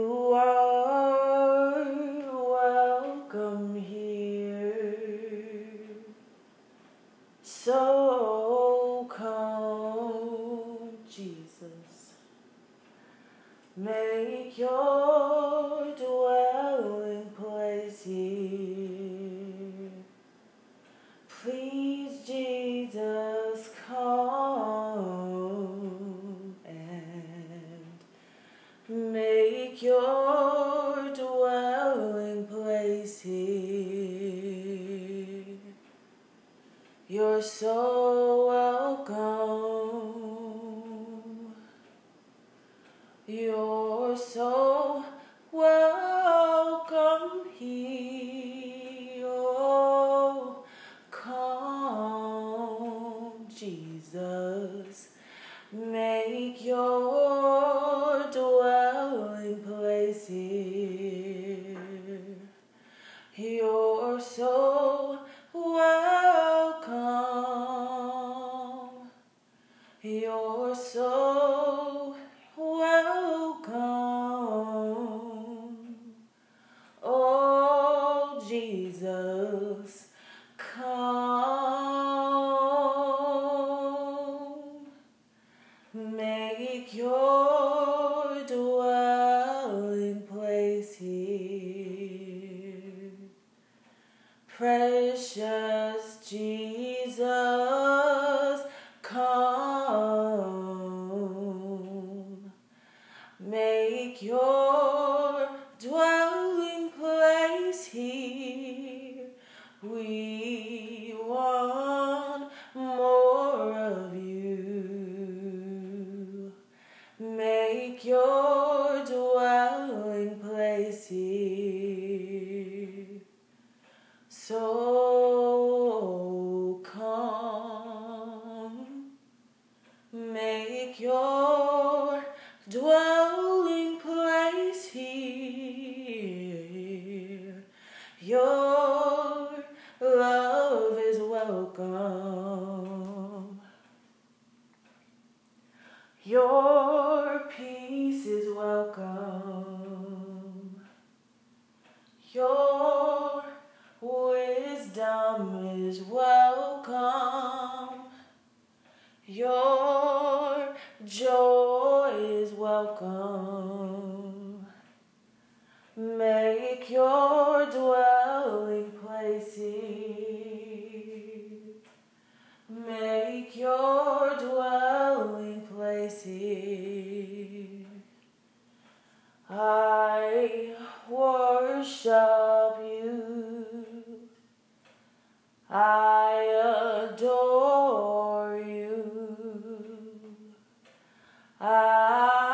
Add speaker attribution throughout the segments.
Speaker 1: You so make your dwelling place here. Your love is welcome. Your peace is welcome. Your wisdom is welcome. Your joy is welcome. Make your dwelling place here. Make your dwelling place here. I worship you. I adore you. I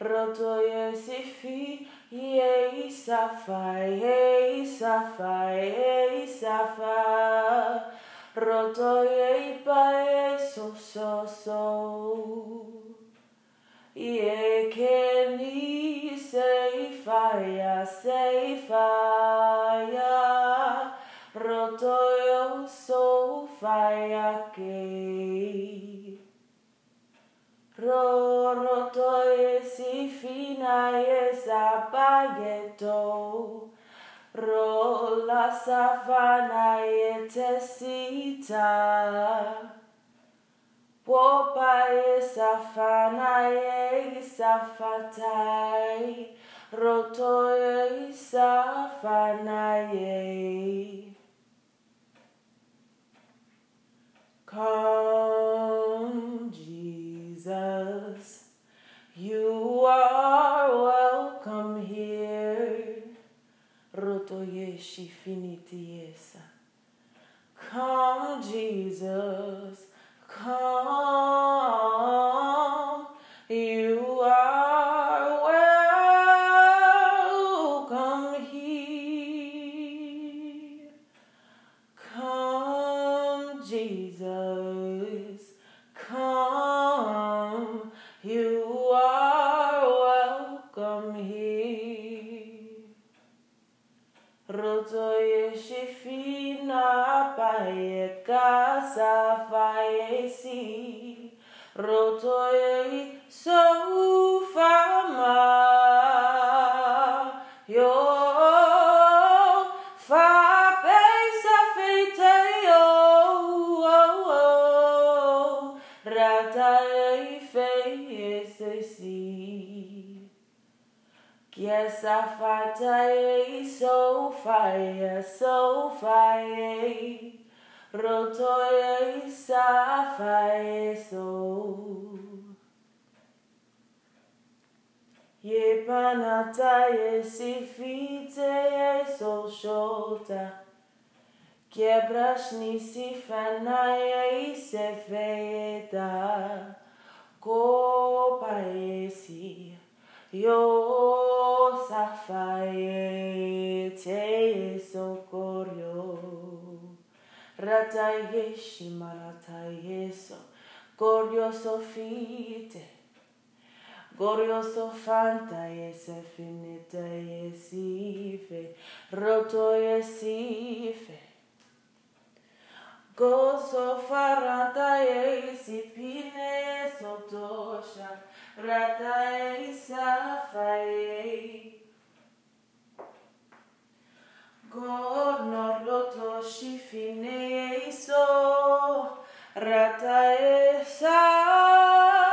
Speaker 1: Roto Yesifi, ye safa, ye safa, ye safa. Roto ye pa ye so so so. Ye keni say fire, say fire. Roto so fire ke. Ro roto ye si fina ye sapageto. Rola savana yetesita. Popae safanae safatai. Rotoe safanae. Come, Jesus, you are welcome here. Rotoye shifinitiesa. Come, Jesus, come. You paye casa faesi. Rotoye so fama. Yo fa pesa fite yo. Rata fe si. Yes, I fight a so fire, so fire. Rotoye sa fire so. Ye panata ye si fite ye so shota. Quebras-ni si fanaye se feita. Copa esse. Yo safaye te socorro. Rataye shimarataye so. Gorio sofite. Gorio sofanta se finita sife. Roto sife. Gozo faranta si pine sotosha. Gorno roto si fine iso rata esa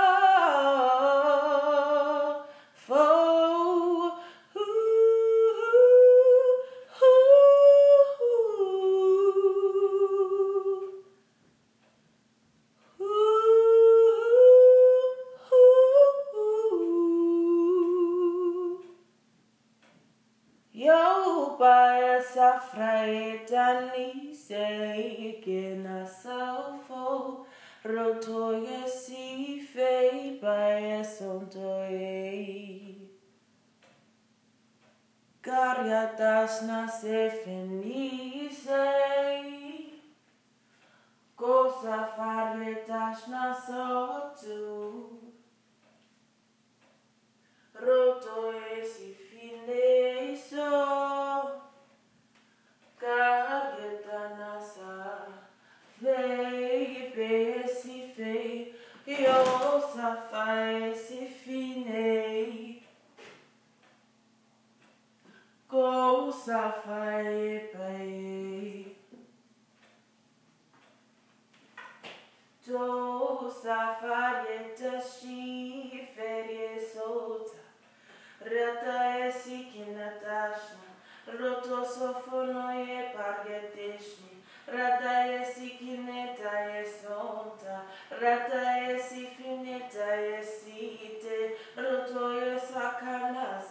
Speaker 1: Gariatas na se fenise Cosa farietas na sotu Roto esi fine so Cargeta nasa Vei pesi fei Io safa esi fine Go safa e pai Do safarieta shi ferie sota Rata esi kinatashna Roto sofono e pargeteshni Rata esi kineta e sonta Rata esi fineta e site Roto e sakana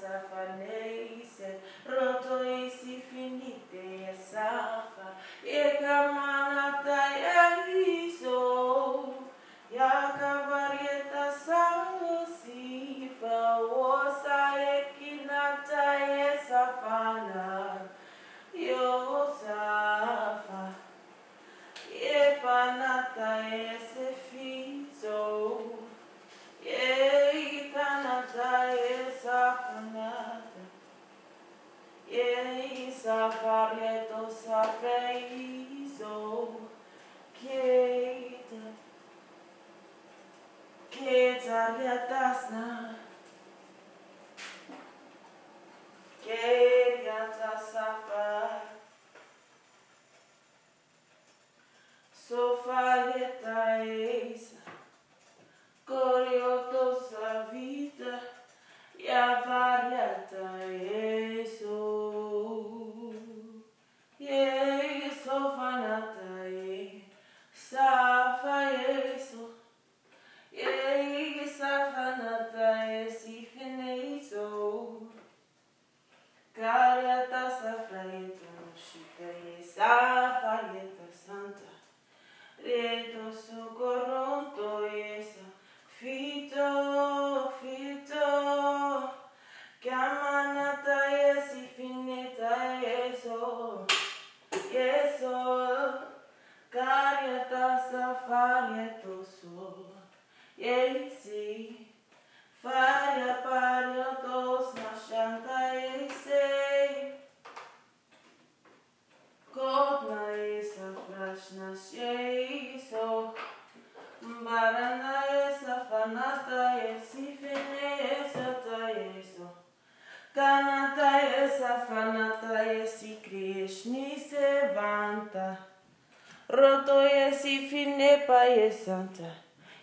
Speaker 1: safa Ketzad yatasna Ker yatasapa Sofa yetaesa Koriotosa vida Yavariataesa esa fanata esi krishni se vanta. Roto esi fine pa yesanta.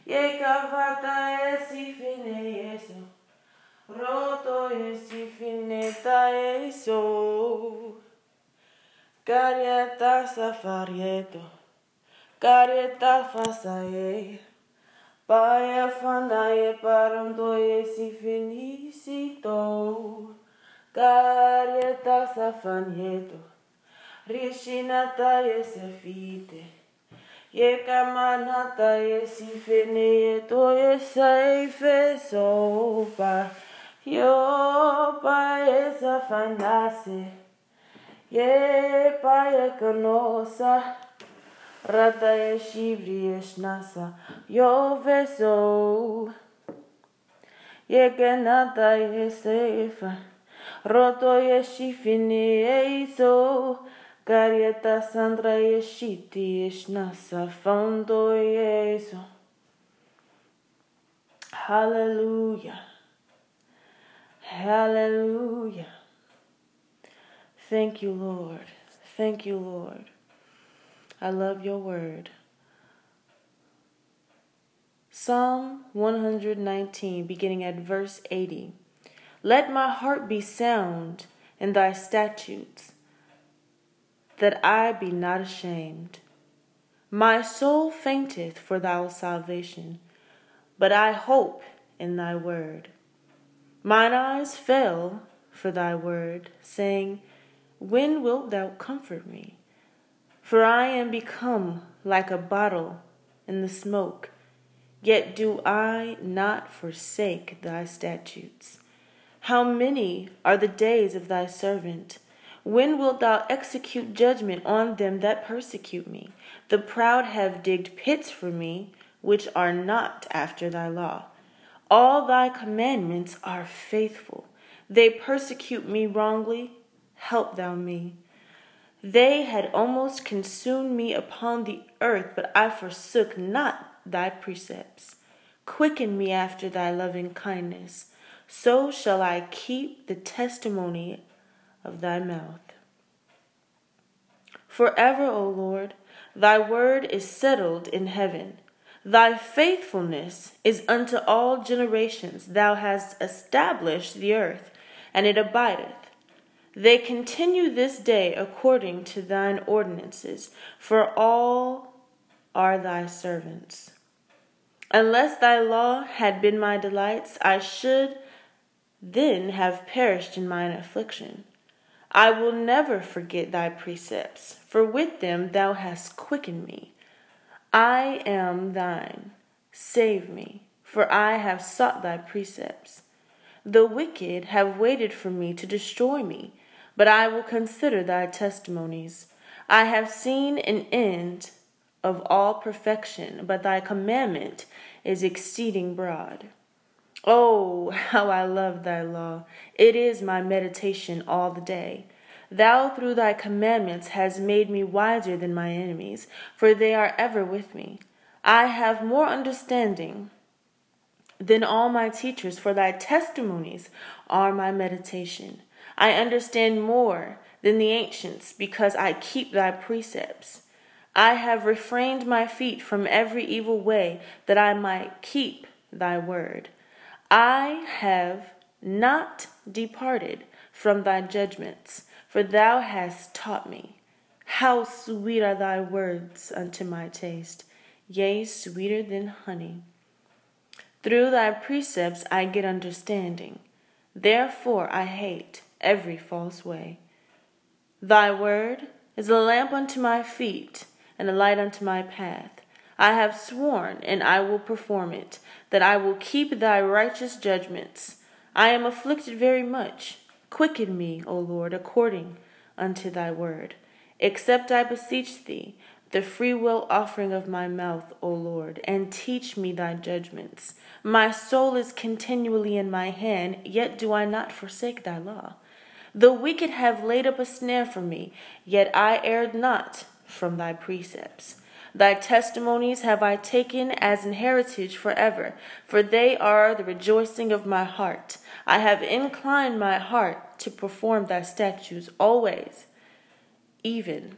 Speaker 1: Ye kavata esi fine yeso. Roto esi fine ta yeso. Carieta safarieto, carieta fasaye, paia fanaye parandoye si felicito, carieta safanieto, rishinata ye se fite, ye kamanata ye si fenieto ye saife sopa, yo pa ye safanase. Ye paye konosa, rata ye shivri eshnasa, yo veso. Roto ye shifini eiso, carieta sandra ye shiti eshnasa, fondo yeso. Hallelujah. Hallelujah. Thank you, Lord. Thank you, Lord. I love your word. Psalm 119, beginning at verse 80. Let my heart be sound in thy statutes, that I be not ashamed. My soul fainteth for thy salvation, but I hope in thy word. Mine eyes fell for thy word, saying, When wilt thou comfort me? For I am become like a bottle in the smoke, yet do I not forsake thy statutes. How many are the days of thy servant? When wilt thou execute judgment on them that persecute me? The proud have digged pits for me, which are not after thy law. All thy commandments are faithful. They persecute me wrongly. Help thou me. They had almost consumed me upon the earth, but I forsook not thy precepts. Quicken me after thy loving kindness. So shall I keep the testimony of thy mouth. Forever, O Lord, thy word is settled in heaven. Thy faithfulness is unto all generations. Thou hast established the earth, and it abideth. They continue this day according to thine ordinances, for all are thy servants. Unless thy law had been my delights, I should then have perished in mine affliction. I will never forget thy precepts, for with them thou hast quickened me. I am thine. Save me, for I have sought thy precepts. The wicked have waited for me to destroy me, but I will consider thy testimonies. I have seen an end of all perfection, but thy commandment is exceeding broad. Oh, how I love thy law! It is my meditation all the day. Thou through thy commandments hast made me wiser than my enemies, for they are ever with me. I have more understanding than all my teachers, for thy testimonies are my meditation. I understand more than the ancients, because I keep thy precepts. I have refrained my feet from every evil way, that I might keep thy word. I have not departed from thy judgments, for thou hast taught me. How sweet are thy words unto my taste, yea, sweeter than honey. Through thy precepts I get understanding. Therefore I hate every false way. Thy word is a lamp unto my feet and a light unto my path. I have sworn, and I will perform it, that I will keep thy righteous judgments. I am afflicted very much. Quicken me, O Lord, according unto thy word. Accept, I beseech thee, the freewill offering of my mouth, O Lord, and teach me thy judgments. My soul is continually in my hand, yet do I not forsake thy law. The wicked have laid up a snare for me, yet I erred not from thy precepts. Thy testimonies have I taken as an heritage forever, for they are the rejoicing of my heart. I have inclined my heart to perform thy statutes always, even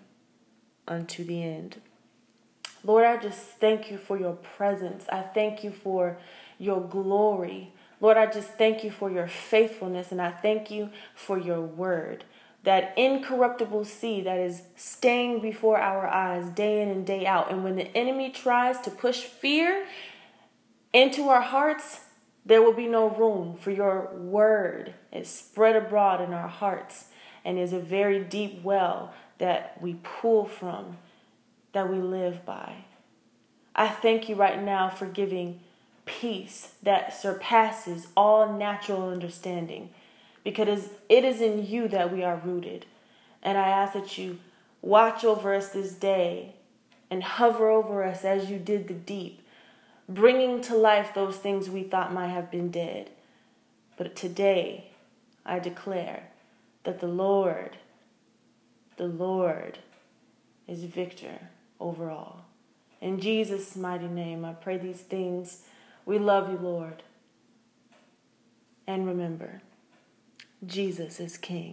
Speaker 1: unto the end. Lord, I just thank you for your presence. I thank you for your glory. Lord, I just thank you for your faithfulness and I thank you for your word that incorruptible seed that is staying before our eyes day in and day out. And when the enemy tries to push fear into our hearts, there will be no room for your word. It's spread abroad in our hearts and is a very deep well that we pull from, that we live by. I thank you right now for giving peace that surpasses all natural understanding because it is in you that we are rooted. And I ask that you watch over us this day and hover over us as you did the deep, bringing to life those things we thought might have been dead. But today, I declare that the Lord, the Lord is victor over all. In Jesus' mighty name, I pray these things. We love you, Lord. And remember, Jesus is King.